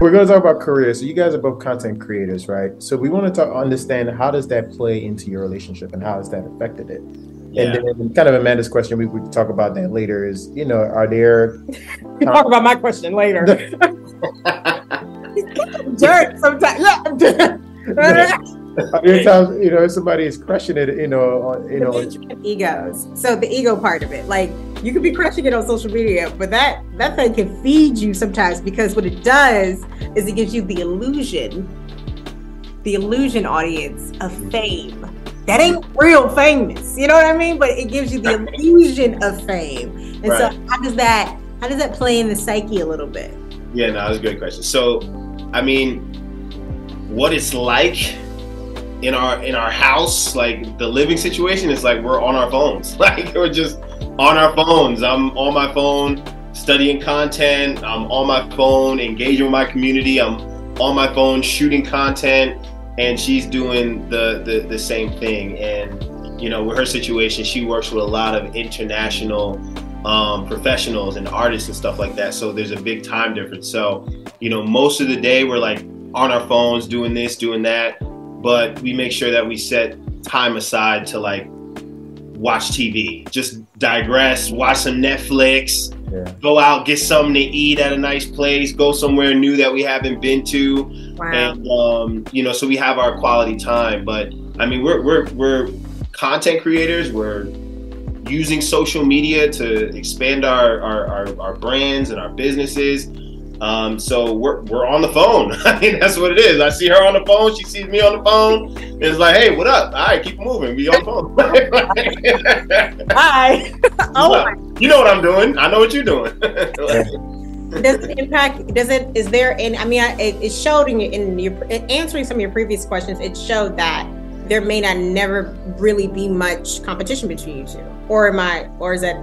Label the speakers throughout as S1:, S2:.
S1: We're going to talk about career. So you guys are both content creators, right? So we want to talk, understand how does that play into your relationship and how has that affected it? Yeah. And then kind of Amanda's question, we would talk about that later is, you know, are there...
S2: talk about my question later. Jerk sometimes.
S1: There times, you know, somebody is crushing it, you know, you know.
S2: Egos. So the ego part of it, like you could be crushing it on social media, but that that thing can feed you sometimes because what it does is it gives you the illusion, the illusion audience of fame. That ain't real famous, you know what I mean? But it gives you the illusion of fame. And right. so how does that how does that play in the psyche a little bit?
S3: Yeah, no, that's a great question. So, I mean, what it's like in our in our house, like the living situation, is like we're on our phones. Like we're just on our phones. I'm on my phone studying content. I'm on my phone engaging with my community. I'm on my phone shooting content, and she's doing the the, the same thing. And you know, with her situation, she works with a lot of international um, professionals and artists and stuff like that. So there's a big time difference. So you know, most of the day we're like on our phones doing this, doing that but we make sure that we set time aside to like watch TV, just digress, watch some Netflix, yeah. go out, get something to eat at a nice place, go somewhere new that we haven't been to, wow. and um, you know, so we have our quality time. But I mean, we're we're we're content creators. We're using social media to expand our our, our, our brands and our businesses. Um, so we're, we're on the phone. I mean, that's what it is. I see her on the phone. She sees me on the phone. It's like, hey, what up? All right, keep moving. We on the
S2: phone. Hi.
S3: oh, you know what I'm doing. I know what you're doing.
S2: does it impact? Does it? Is there? And I mean, I, it, it showed in your, in your answering some of your previous questions. It showed that there may not never really be much competition between you two, or am I? Or is that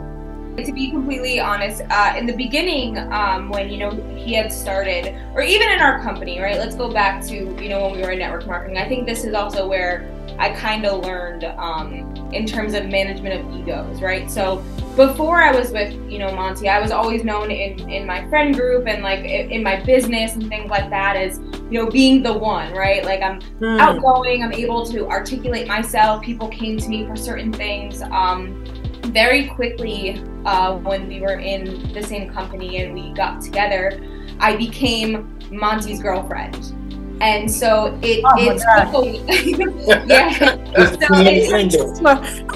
S4: to be completely honest, uh, in the beginning, um, when you know he had started, or even in our company, right? Let's go back to you know when we were in network marketing. I think this is also where I kind of learned um, in terms of management of egos, right? So before I was with you know Monty, I was always known in in my friend group and like in my business and things like that as you know being the one, right? Like I'm hmm. outgoing, I'm able to articulate myself. People came to me for certain things. Um, very quickly, uh, when we were in the same company and we got together, I became Monty's girlfriend. And so it oh it's yeah.
S1: so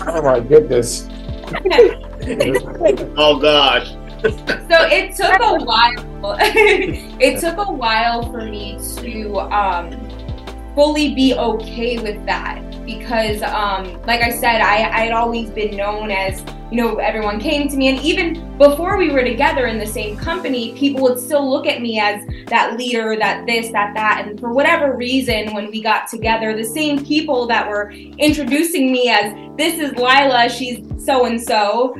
S1: oh my goodness.
S3: oh gosh.
S4: so it took a while. it took a while for me to um, fully be okay with that because um, like i said I, had always been known as you know everyone came to me. And even before we were together in the same company people would still look at me as that leader that this that that. And for whatever reason when we got together the same people that were introducing me as this is Lila she's so and so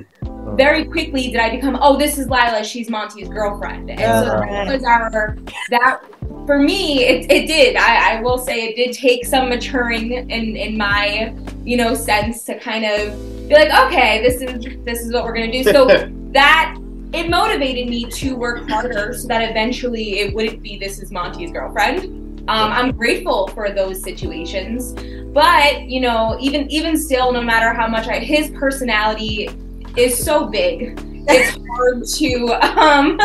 S4: very quickly did I become, oh, this is Lila, she's Monty's girlfriend. And so that was our that for me, it, it did. I, I will say it did take some maturing in, in my, you know, sense to kind of be like, okay, this is this is what we're gonna do. So that it motivated me to work harder so that eventually it wouldn't be this is Monty's girlfriend. Um, I'm grateful for those situations, but you know, even even still, no matter how much I, his personality is so big, it's hard to um,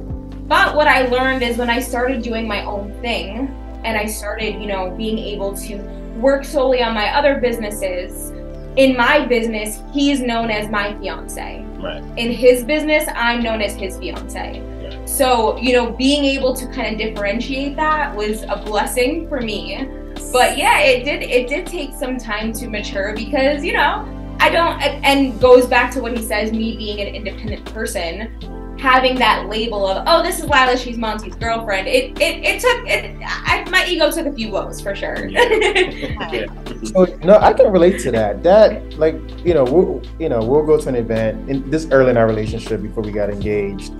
S4: But what I learned is when I started doing my own thing and I started, you know, being able to work solely on my other businesses, in my business, he's known as my fiance. Right. In his business, I'm known as his fiance. Right. So, you know, being able to kind of differentiate that was a blessing for me. But yeah, it did it did take some time to mature because, you know, I don't and goes back to what he says me being an independent person having that label of oh this is Lila she's Monty's girlfriend it it, it took it I, my ego took a few woes for sure
S1: so, no I can relate to that that like you know we'll you know we'll go to an event in this early in our relationship before we got engaged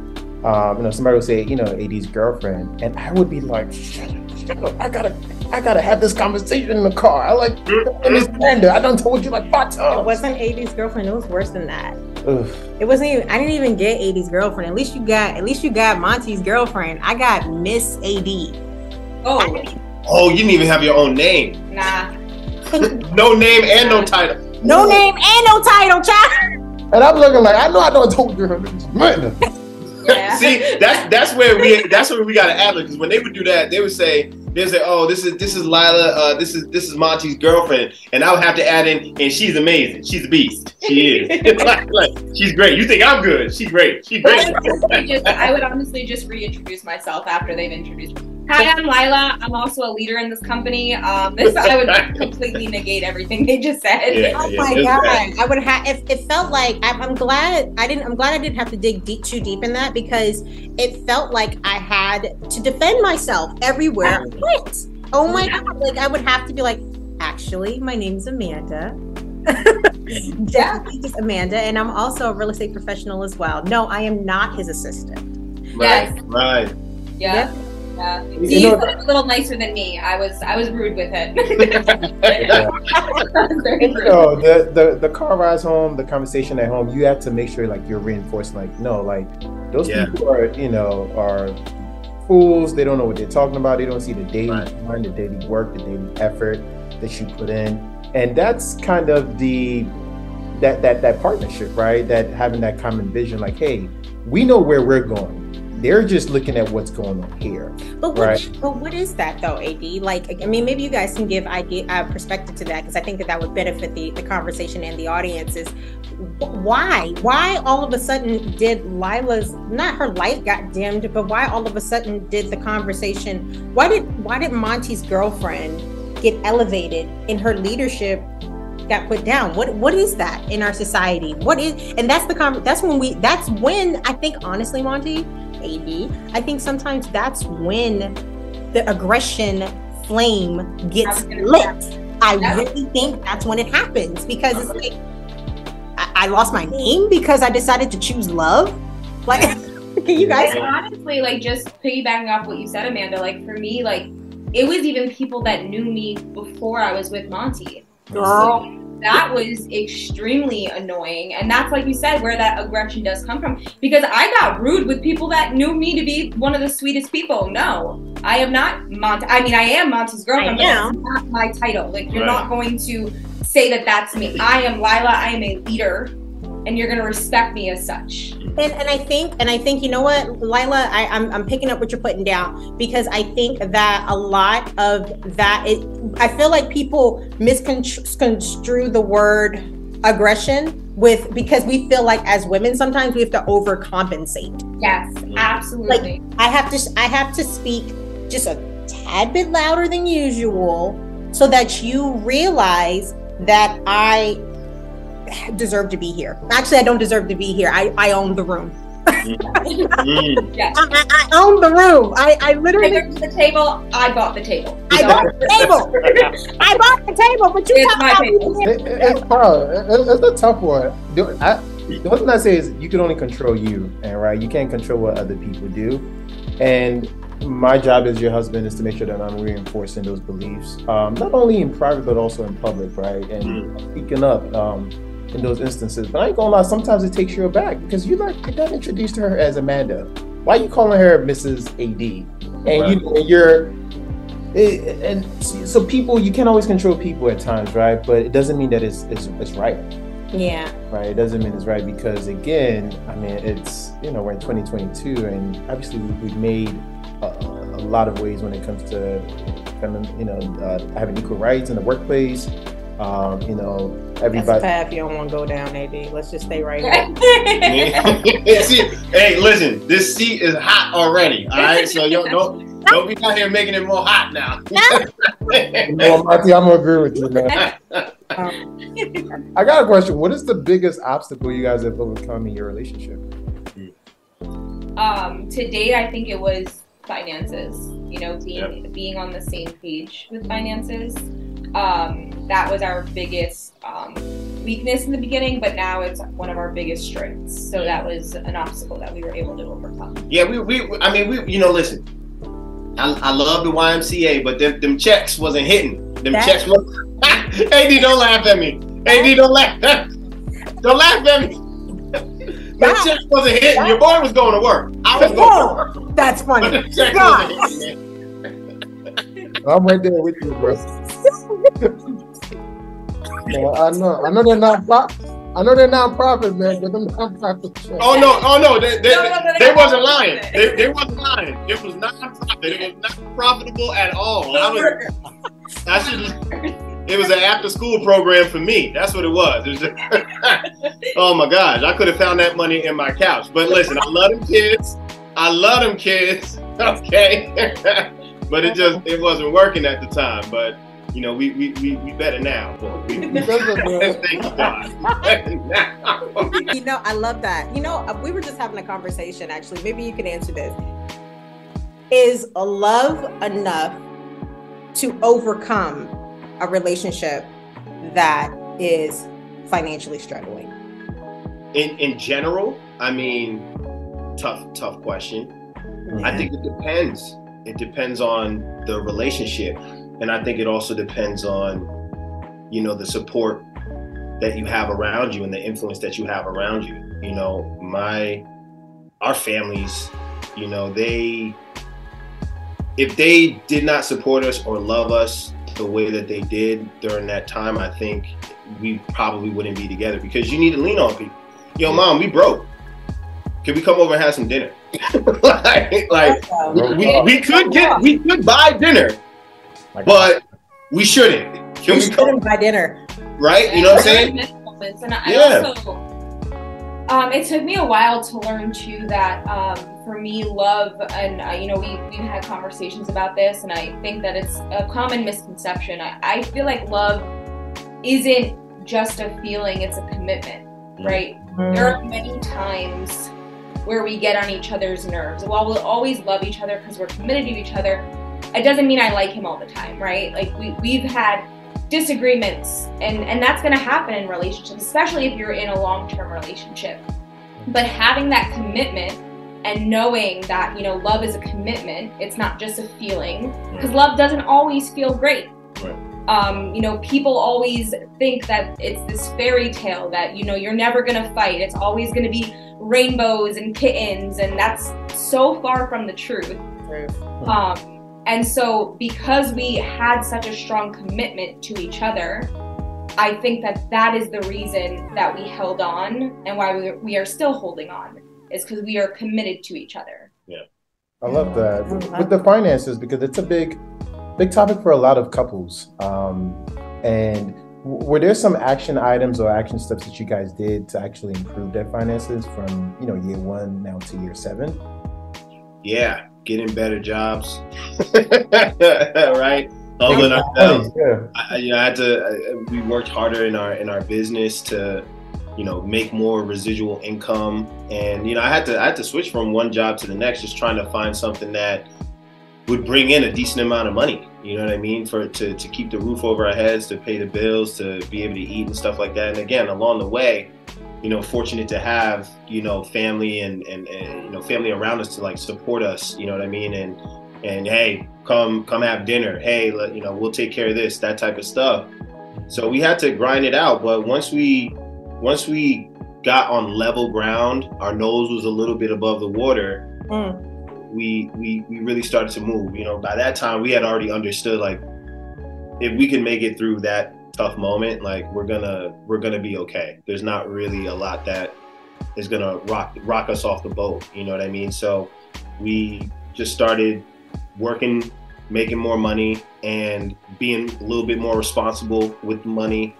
S1: um, you know somebody would say you know AD's girlfriend and I would be like shut up, shut up I gotta I gotta have this conversation in the car. I like Amanda. I done told you like five
S2: It wasn't AD's girlfriend. It was worse than that.
S1: Ugh.
S2: It wasn't even. I didn't even get AD's girlfriend. At least you got. At least you got Monty's girlfriend. I got Miss AD.
S4: Oh,
S3: Oh, you didn't even have your own name.
S4: nah.
S3: No name and no title.
S2: No name and no title, child.
S1: And I'm looking like I know I done told you her name is Amanda.
S4: Yeah.
S3: See, that's that's where we that's where we got to add because when they would do that, they would say they would say, "Oh, this is this is Lila, uh, this is this is Monty's girlfriend," and I would have to add in, "And she's amazing. She's a beast. She is. like, like, she's great. You think I'm good? She's great. She's great."
S4: I, just, I would honestly just reintroduce myself after they've introduced me. Hi, I'm Lila. I'm also a leader in this company. Um, this I would completely negate everything they just said.
S3: Yeah.
S2: Oh my god!
S3: bad.
S2: I would have. It, it felt like I'm, I'm glad I didn't. I'm glad I didn't have to dig deep, too deep in that because it felt like I had to defend myself everywhere I went. Oh my god! Like I would have to be like, actually, my name's Amanda. Definitely just Amanda, and I'm also a real estate professional as well. No, I am not his assistant.
S4: Yes.
S3: Right.
S4: Yeah. Yeah.
S1: You
S4: See,
S1: know-
S4: you said a little nicer than me. I was I was rude with it.
S1: Yeah.
S4: I was very
S1: And, you know, the, the the car rides home, the conversation at home, you have to make sure like you're reinforcing like, no, like those
S3: Yeah.
S1: people are, you know, are fools. They don't know what they're talking about. They don't see the daily
S3: Right.
S1: time, the daily work, the daily effort that you put in. And that's kind of the that that that partnership, right? That having that common vision, like, hey, we know where we're going. They're just looking at what's going on here.
S2: But what,
S1: Right.
S2: but what is that though, AD? Like, I mean, maybe you guys can give idea uh, perspective to that because I think that that would benefit the, the conversation and the audience. Is why why all of a sudden did Lila's not her light got dimmed, but why all of a sudden did the conversation? Why did why did Monty's girlfriend get elevated in her leadership? got put down what what is that in our society what is and that's the con that's when we that's when i think honestly monty AD i think sometimes that's when the aggression flame gets
S4: was gonna
S2: lit. i
S4: Yeah.
S2: really think that's when it happens because it's like I, I lost my name because i decided to choose love? Like can you guys
S4: And honestly, like just piggybacking off what you said, Amanda, like for me, like it was even people that knew me before I was with Monty.
S2: girl
S4: That was extremely annoying. And that's like you said, where that aggression does come from. Because I got rude with people that knew me to be one of the sweetest people. No, I am not Monty. I mean, I am Monty's girlfriend,
S2: I
S4: but that's not my title. Like, you're
S3: Right.
S4: not going to say that that's me. I am Lila. I am a leader. And you're going to respect me as such.
S2: And, and I think, and I think, you know what, Lila, I, I'm, I'm picking up what you're putting down because I think that a lot of that, it, I feel like people misconstrue the word aggression with because we feel like as women sometimes we have to overcompensate.
S4: Yes, absolutely.
S2: Like I have to, I have to speak just a tad bit louder than usual so that you realize that I deserve to be here. Actually, I don't deserve to be here. I, I own the room.
S3: Mm.
S4: yes.
S2: I, I, I own the room. I, I
S4: I
S2: literally
S4: went to the table. I bought the table.
S2: I bought the table. I bought the table, but you
S4: It's
S2: talk
S4: my table.
S1: It- it- it's hard. It- It's a tough one. The I- the one thing I say is you can only control you, and right, you can't control what other people do. And my job as your husband is to make sure that I'm reinforcing those beliefs, um, not only in private but also in public, right? And speaking up um, in those instances. But I ain't gonna lie, sometimes it takes you aback because you like you got introduced to her as Amanda. Why you calling her Mrs. AD? And you and you're it, and so people you can't always control people at times right but it doesn't mean that it's it's, it's right
S2: Yeah.
S1: right it doesn't mean it's right because again i mean it's you know we're in 2022 and obviously we- we've made a, a lot of ways when it comes to kind you know uh, having equal rights in the workplace um, you know
S2: That's a
S1: everybody
S2: path you don't want to go down, AD. Let's just stay right
S4: here.
S3: See, hey, listen, this seat is hot already. All right, so yo, don't don't be out here making it more hot now.
S1: you know, Monty, i'm gonna agree with you man i got a question what is the biggest obstacle you guys have overcome in your relationship
S4: um, to date, I think it was finances. You know, being being on the same page with finances. Um, that was our biggest um, weakness in the beginning, but now it's one of our biggest strengths. So that was an obstacle that we were able to overcome.
S3: yeah, we, we, I mean, we, you know, listen. I, I love the YMCA, but them, them checks wasn't hitting. Them
S2: That-
S3: checks was. AD, don't laugh at me. AD, don't laugh. don't laugh at me. Them
S2: That-
S3: checks wasn't hitting. Your boy was going to work. I was going to work.
S2: That's funny. God.
S1: I'm right there with you, bro.
S5: Well, I know, I know they're not. Pro- I know they're non-profit, man. Get them non-profit.
S3: Oh no! Oh no! They, they,
S4: No, no, no,
S3: they
S4: they-
S3: wasn't lying. They, they wasn't lying. It was non-profit. It was not profitable at all. I was. I should. It was an after-school program for me. That's what it was. It was just, oh my gosh! I could have found that money in my couch. But listen, I love them kids. I love them kids. Okay, but it just it wasn't working at the time. But you know, we we we, we better now. We, we, thank you God. Now.
S2: you know, I love that. You know, uh, we were just having a conversation actually. Maybe you can answer this. Is a love enough to overcome a relationship that is financially struggling?
S3: in in general, I mean, tough tough question. I think it depends. It depends on the relationship, and I think it also depends on, you know, the support that you have around you and the influence that you have around you. You know, my, our families, you know, they, if they did not support us or love us the way that they did during that time, I think we probably wouldn't be together because you need to lean on people. Yo, mom, we broke. Can we come over and have some dinner? like, like we, we could get we could buy dinner, but we shouldn't. Can
S2: we
S3: we come
S2: shouldn't buy dinner.
S3: right? You know what I'm saying?
S4: And I
S3: Yeah.
S4: also, um, it took me a while to learn too that um, for me, love, and uh, you know, we we've had conversations about this, and I think that it's a common misconception. I, I feel like love isn't just a feeling; it's a commitment, right? There are many times where we get on each other's nerves. While we'll always love each other because we're committed to each other, it doesn't mean I like him all the time, right? Like we we've had disagreements and and that's going to happen in relationships, especially if you're in a long-term relationship. But having that commitment and knowing that, you know, love is a commitment, it's not just a feeling because love doesn't always feel great.
S3: Right.
S4: Um, you know, people always think that it's this fairy tale that, you know, you're never gonna fight. It's always gonna be rainbows and kittens, and that's so far from the truth. Um, and so, because we had such a strong commitment to each other, I think that that is the reason that we held on and why we, we are still holding on is because we are committed to each other. Yeah.
S1: I love that with the finances because it's a big, big topic for a lot of couples. Um, and were there some action items or action steps that you guys did to actually improve their finances from you know year one now to year seven?
S3: Yeah, getting better jobs, right? Humbling ourselves.
S1: Yeah.
S3: I, you know, I had to. I, we worked harder in our in our business to, you know, make more residual income, and you know, I had to I had to switch from one job to the next, just trying to find something that would bring in a decent amount of money. You know what I mean? For to to keep the roof over our heads, to pay the bills, to be able to eat and stuff like that. And again, along the way, you know, fortunate to have you know family and and, and you know family around us to like support us. You know what I mean? And and hey, come come have dinner. Hey, let, you know, we'll take care of this, that type of stuff. So we had to grind it out. But once we once we got on level ground, our nose was a little bit above the water.
S2: Mm.
S3: We we we really started to move. You know, by that time we had already understood like if we can make it through that tough moment, like we're gonna we're gonna be okay. There's not really a lot that is gonna rock rock us off the boat. You know what I mean? So we just started working, making more money, and being a little bit more responsible with money.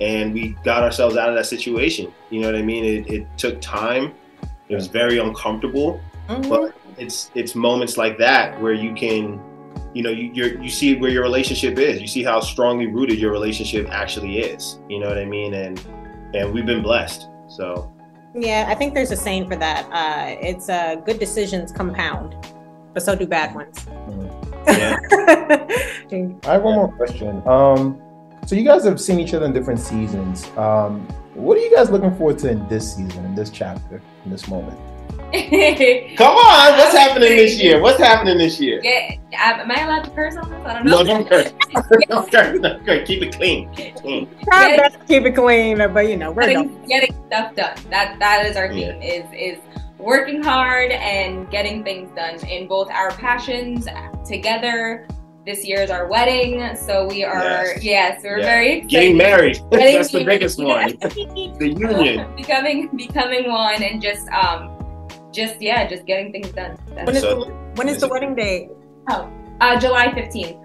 S3: And we got ourselves out of that situation. You know what I mean? It, it took time. It was very uncomfortable,
S2: Mhm.
S3: but it's it's moments like that where you can, you know, you you're, you see where your relationship is. You see how strongly rooted your relationship actually is. You know what I mean? And and we've been blessed. So
S2: Yeah, I think there's a saying for that. Uh, it's uh, good decisions compound, but so do bad ones.
S3: yeah.
S1: I have one more question. Um, so you guys have seen each other in different seasons. Um, what are you guys looking forward to in this season, in this chapter, in this moment?
S3: Come on, what's happening this year? What's happening this year?
S4: Yeah, am I allowed to curse on this? I don't know.
S3: No, don't curse. don't curse. Don't curse. Keep it clean. Keep it clean.
S2: Try our best to keep it clean, but you know, we're
S4: getting, getting stuff done. That that is our theme.
S3: Yeah.
S4: Is is working hard and getting things done in both our passions together. This year is our wedding, so we are
S3: Yes.
S4: yes, we're
S3: Yeah.
S4: very excited.
S3: Getting married.
S4: Getting
S3: That's the
S4: married.
S3: biggest one. The union.
S4: becoming becoming one and just um just yeah, just getting things done.
S2: When
S4: That's,
S2: is,
S3: So-
S2: the, when is the wedding date?
S4: uh, July fifteenth.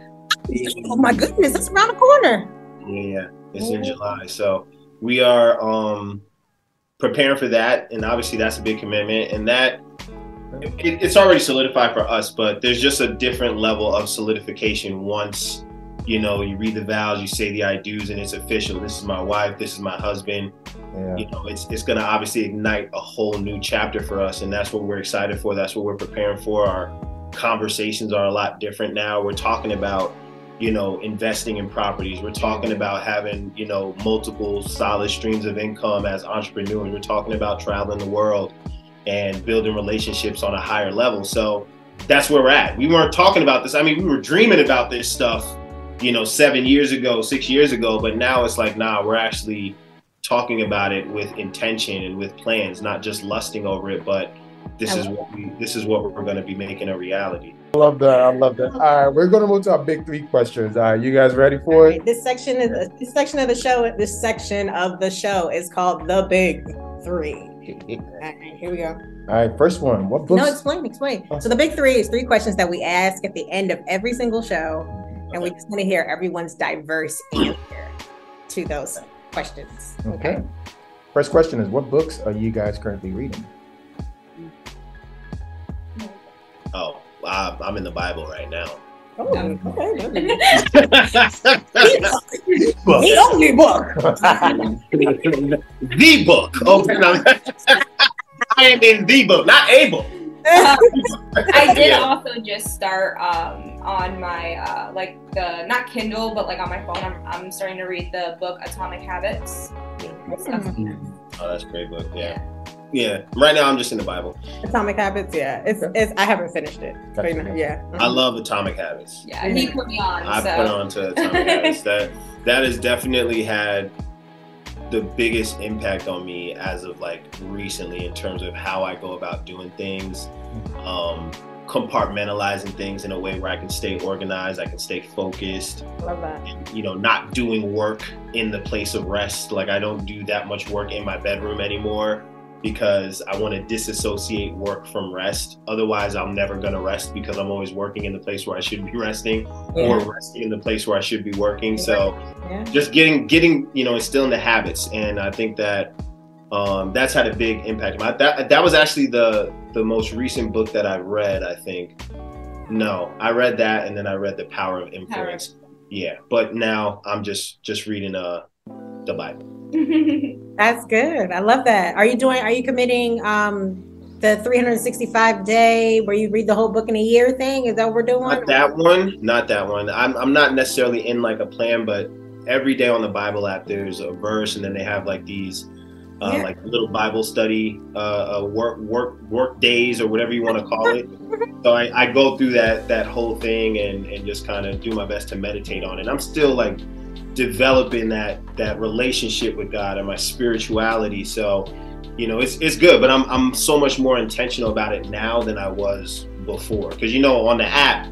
S2: Oh my goodness, that's around the corner.
S3: Yeah, yeah. it's in. July. So we are um preparing for that, and obviously that's a big commitment, and that it, it's already solidified for us. But there's just a different level of solidification once you know you read the vows, you say the I do's, and it's official. This is my wife. This is my husband.
S1: Yeah.
S3: You know, it's it's going to obviously ignite a whole new chapter for us, and that's what we're excited for. That's what we're preparing for. Our conversations are a lot different now. We're talking about you know investing in properties we're talking about having you know multiple solid streams of income as entrepreneurs we're talking about traveling the world and building relationships on a higher level so that's where we're at we weren't talking about this i mean we were dreaming about this stuff you know seven years ago six years ago but now it's like nah we're actually talking about it with intention and with plans not just lusting over it but this is what we this is what we're going to be making a reality
S5: I love that. I love that. All right, we're gonna move to our big three questions. All right, you guys ready
S2: All
S5: for it?
S2: this section is this section of the show. This section of the show is called the Big Three. All right, here we go.
S1: All right, first one. What books?
S2: No, explain, explain. Oh. So the Big Three is three questions that we ask at the end of every single show, and we just want to hear everyone's diverse answer to those questions.
S1: Okay. First question is what books are you guys currently reading?
S3: oh I, i'm in the bible right now
S2: Oh, okay.
S3: the
S2: The only book.
S3: The book. Okay, no. I am in the book, not a book.
S4: I did
S3: Yeah.
S4: also just start um, on my uh, like the not Kindle but like on my phone. I'm, I'm starting to read the book Atomic Habits.
S3: Oh, that's a great book. Yeah, yeah. Right now, I'm just in the Bible.
S2: Atomic Habits. Yeah, it's, it's I haven't finished it. But, you know, yeah.
S3: I love Atomic Habits.
S4: Yeah, he put me on.
S3: I
S4: so.
S3: put on to Atomic Habits. That that has definitely had the biggest impact on me as of like recently in terms of how I go about doing things, um, compartmentalizing things in a way where I can stay organized, I can stay focused,
S2: Love that.
S3: and, you know, not doing work in the place of rest. Like I don't do that much work in my bedroom anymore because I want to disassociate work from rest. Otherwise, I'm never going to rest because I'm always working in the place where I should be resting or resting in the place where I should be working. So
S2: Yeah.
S3: just getting getting you know instilling the habits and i think that um that's had a big impact My- that that was actually the the most recent book that i read i think no i read that and then i read the power of influence yeah but now i'm just just reading uh the bible
S2: That's good. I love that. Are you doing? Are you committing um the 365 day where you read the whole book in a year thing? Is that what we're doing?
S3: not that one not that one i'm, I'm not necessarily in like a plan but every day on the bible app there's a verse and then they have like these uh,
S2: Yeah.
S3: like little bible study uh, uh work work work days or whatever you want to call it. So I, I go through that that whole thing and and just kind of do my best to meditate on it. I'm still like developing that that relationship with god and my spirituality. So you know it's it's good but i'm i'm so much more intentional about it now than i was before. Because you know on the app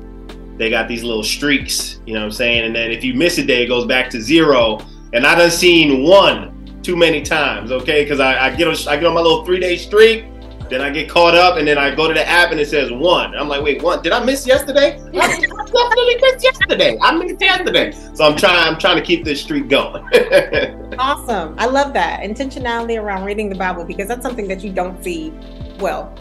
S3: they got these little streaks you know what i'm saying? And then if you miss a day it goes back to zero. And i done seen one too many times okay because I, I get on i get on my little three day streak then I get caught up, and then I go to the app, and it says one. I'm like, wait, one? Did I miss yesterday? I definitely missed yesterday. I missed yesterday. So I'm trying. I'm trying to keep this streak going.
S2: Awesome. I love that intentionality around reading the Bible because that's something that you don't see. Well,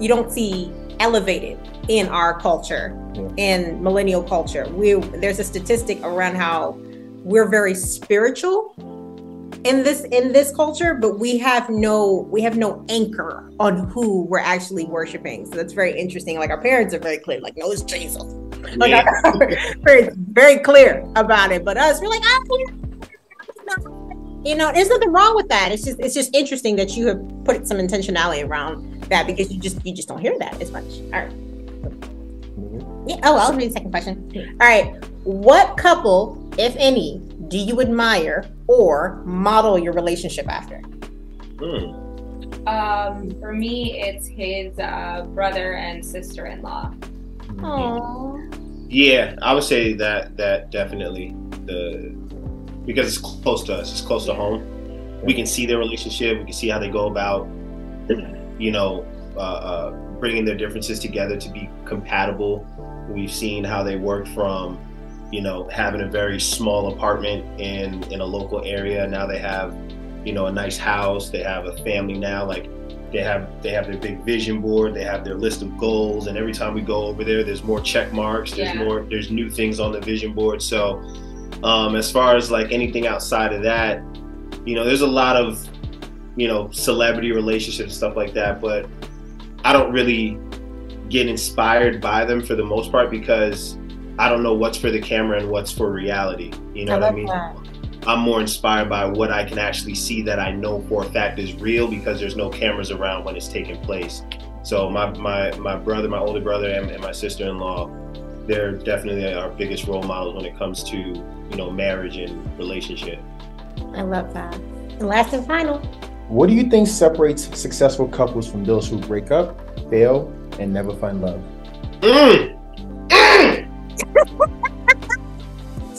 S2: you don't see elevated in our culture, in millennial culture. We there's a statistic around how we're very spiritual in this in this culture, but we have no we have no anchor on who we're actually worshiping. So that's very interesting. Like our parents are very clear, like no, it's Jesus. Like
S3: Yeah.
S2: very very clear about it. But us, we're like, ah, you know, there's nothing wrong with that. It's just it's just interesting that you have put some intentionality around that because you just you just don't hear that as much. All right. Yeah. Oh, I'll read the second question. All right. What couple, if any, do you admire or model your relationship after?
S3: Hmm.
S4: Um, for me, it's his uh, brother and sister-in-law.
S2: Oh.
S3: Yeah, I would say that that definitely the because it's close to us, it's close to home. We can see their relationship. We can see how they go about, you know, uh, uh, bringing their differences together to be compatible. We've seen how they work from, you know, having a very small apartment in in a local area. Now they have, you know, a nice house. They have a family now. Like they have they have their big vision board. They have their list of goals. And every time we go over there, there's more check marks. There's
S4: Yeah.
S3: more. There's new things on the vision board. So, um, as far as like anything outside of that, you know, there's a lot of, you know, celebrity relationships stuff like that. But I don't really get inspired by them for the most part because I don't know what's for the camera and what's for reality. You know what I mean? I'm more inspired by what I can actually see that I know for a fact is real because there's no cameras around when it's taking place. So my my, my brother, my older brother, and, and my sister-in-law, they're definitely our biggest role models when it comes to you know marriage and relationship.
S2: I love that. And last and final.
S1: What do you think separates successful couples from those who break up, fail, and never find love?
S3: Mm!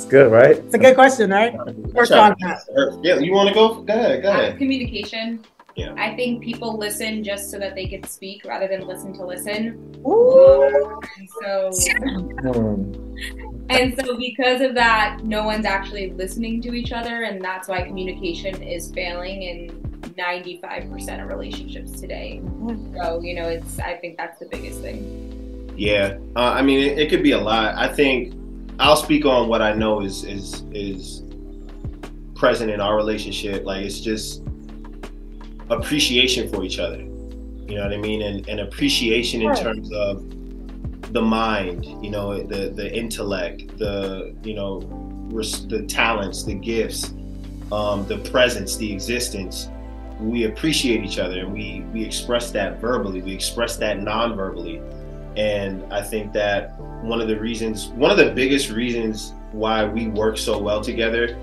S1: Good, right?
S2: It's a good question, right? Work on that.
S3: Yeah, you want to go? Go ahead. Go
S4: Uh,
S3: ahead.
S4: communication.
S3: Yeah.
S4: I think people listen just so that they can speak rather than listen to listen.
S2: Ooh.
S4: And so
S1: Hmm.
S4: and so because of that, no one's actually listening to each other and that's why communication is failing in 95% of relationships today. So, you know, it's I think that's the biggest thing.
S3: Yeah, uh, I mean, it, it could be a lot. I think I'll speak on what I know is is is present in our relationship. Like it's just appreciation for each other. You know what I mean, and, and appreciation in terms of the mind. You know, the the intellect, the you know, res- the talents, the gifts, um, the presence, the existence. We appreciate each other, and we we express that verbally. We express that non-verbally. And I think that one of the reasons, one of the biggest reasons why we work so well together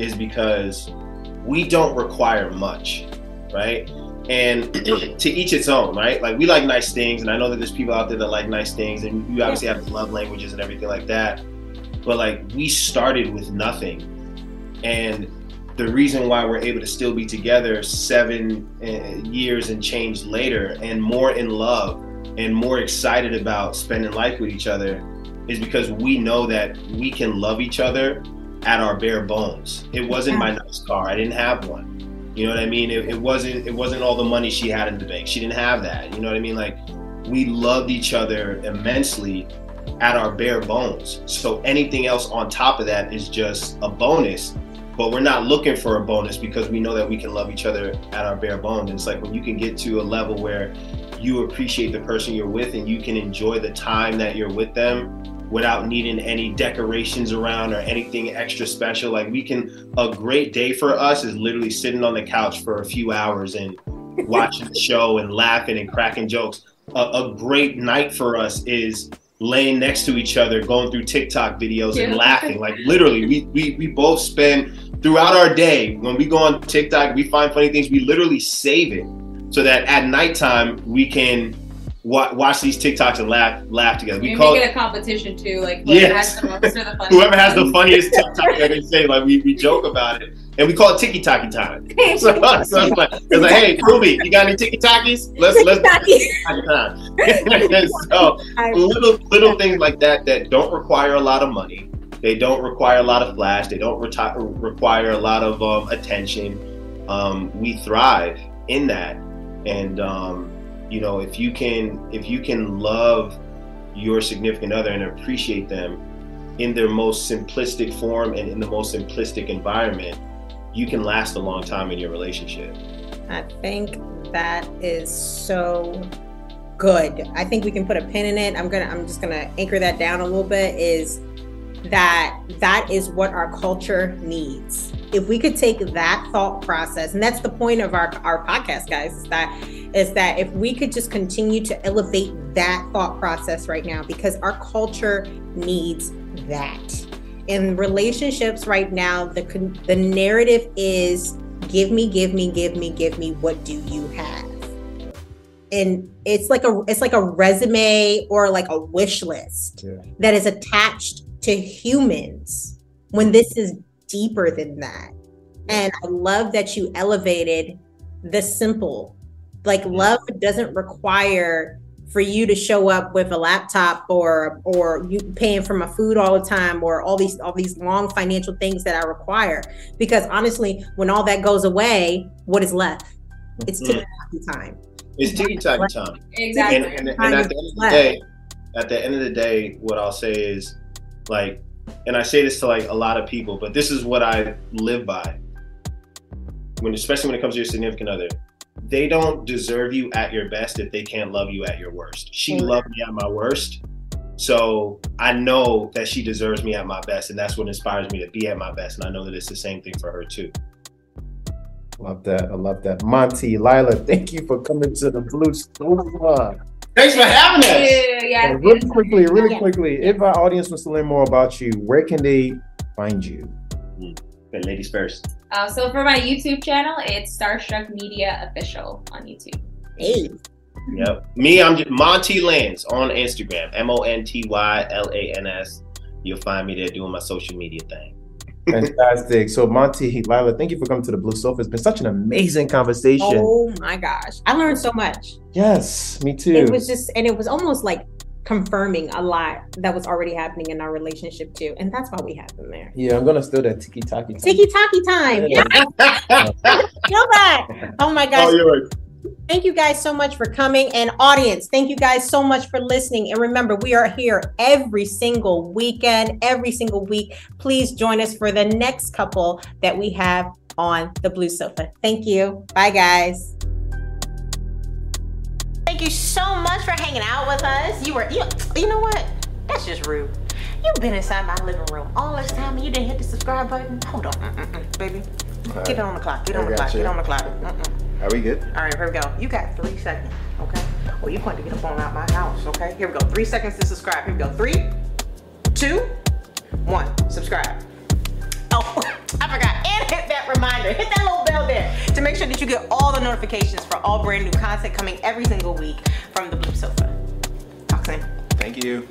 S3: is because we don't require much, right? And to each its own, right? Like we like nice things, and I know that there's people out there that like nice things, and you obviously have love languages and everything like that. But like we started with nothing, and the reason why we're able to still be together seven uh, years and change later, and more in love, and more excited about spending life with each other is because we know that we can love each other at our bare bones. It wasn't my nice car. I didn't have one. You know what I mean? It, it wasn't it wasn't all the money she had in the bank. She didn't have that. You know what I mean? Like we loved each other immensely at our bare bones. So anything else on top of that is just a bonus. But we're not looking for a bonus because we know that we can love each other at our bare bones. And it's like when you can get to a level where you appreciate the person you're with and you can enjoy the time that you're with them without needing any decorations around or anything extra special. Like we can, a great day for us is literally sitting on the couch for a few hours and watching the show and laughing and cracking jokes. A, a great night for us is laying next to each other, going through TikTok videos and laughing. Like literally, we, we, we both spend throughout our day, when we go on TikTok, we find funny things, we literally save it so that at nighttime we can wa- watch these TikToks and laugh laugh together. We
S4: We
S3: call
S4: make
S3: it
S4: a competition too, like whoever
S3: Yes.
S4: has the
S3: whoever has the funniest TikTok that they say. Like we, we joke about it, and we call it Tiki Taki time. So, so it's like, it's like, hey, Ruby, you got any Tiki Takis? Let's let's Tiki time. so little little things like that that don't require a lot of money. They don't require a lot of flash. They don't reti- require a lot of um, attention. Um, we thrive in that, and um, you know, if you can if you can love your significant other and appreciate them in their most simplistic form and in the most simplistic environment, you can last a long time in your relationship.
S2: I think that is so good. I think we can put a pin in it. I'm gonna I'm just gonna anchor that down a little bit is that that is what our culture needs. If we could take that thought process, and that's the point of our, our podcast, guys, is that is that if we could just continue to elevate that thought process right now, because our culture needs that. In relationships right now, the the narrative is give me, give me, give me, give me. What do you have? and it's like a it's like a resume or like a wish list yeah. that is attached to humans when this is deeper than that. And i love that you elevated the simple. Like love doesn't require for you to show up with a laptop or or you paying for my food all the time or all these all these long financial things that i require. Because honestly when all that goes away what is left? It's mm-hmm. time.
S3: It's tiki taka time.
S4: Exactly.
S3: And, and, and at the end of the day, at the end of the day, what I'll say is, like, and I say this to like a lot of people, but this is what I live by. When, especially when it comes to your significant other, they don't deserve you at your best if they can't love you at your worst. She mm-hmm. loved me at my worst, so I know that she deserves me at my best, and that's what inspires me to be at my best. And I know that it's the same thing for her too.
S1: Love that. I love that. Monty, Lila, thank you for coming to the Blue Sofa.
S3: Thanks for having us.
S4: Yeah, yeah.
S1: really quickly, really yeah. quickly, if our audience wants to learn more about you, where can they find you?
S3: Mm. ladies first.
S4: Uh, so for my YouTube channel, it's Starstruck Media Official on YouTube.
S2: Hey.
S3: Yep. Me, I'm just Monty Lans on Instagram. M O N T Y L A N S. You'll find me there doing my social media thing.
S1: Fantastic. So, Monty, Lila, thank you for coming to the Blue Sofa. It's been such an amazing conversation.
S2: Oh my gosh. I learned so much.
S1: Yes, me too.
S2: It was just, and it was almost like confirming a lot that was already happening in our relationship too. And that's why we have them there.
S1: Yeah, I'm gonna steal that tiki taki time.
S2: Tiki taki time. Yeah. Kill that. Oh my oh, gosh. Oh, Thank you guys so much for coming. And audience, thank you guys so much for listening. And remember, we are here every single weekend, every single week. Please join us for the next couple that we have on the Blue Sofa. Thank you. Bye, guys. Thank you so much for hanging out with us. You were, you, you know what? That's just rude. You've been inside my living room all this time and you didn't hit the subscribe button. Hold on, Mm-mm-mm, baby. Get it on the clock. Get on the clock. You. Get on the clock. Mm-mm.
S1: Are we good?
S2: All right, here we go. You got three seconds, okay? Well, you're going to get up on out my house, okay? Here we go. Three seconds to subscribe. Here we go. Three, two, one. Subscribe. Oh, I forgot. And hit that reminder. Hit that little bell there to make sure that you get all the notifications for all brand new content coming every single week from the Blue Sofa. Talk soon.
S1: Thank you.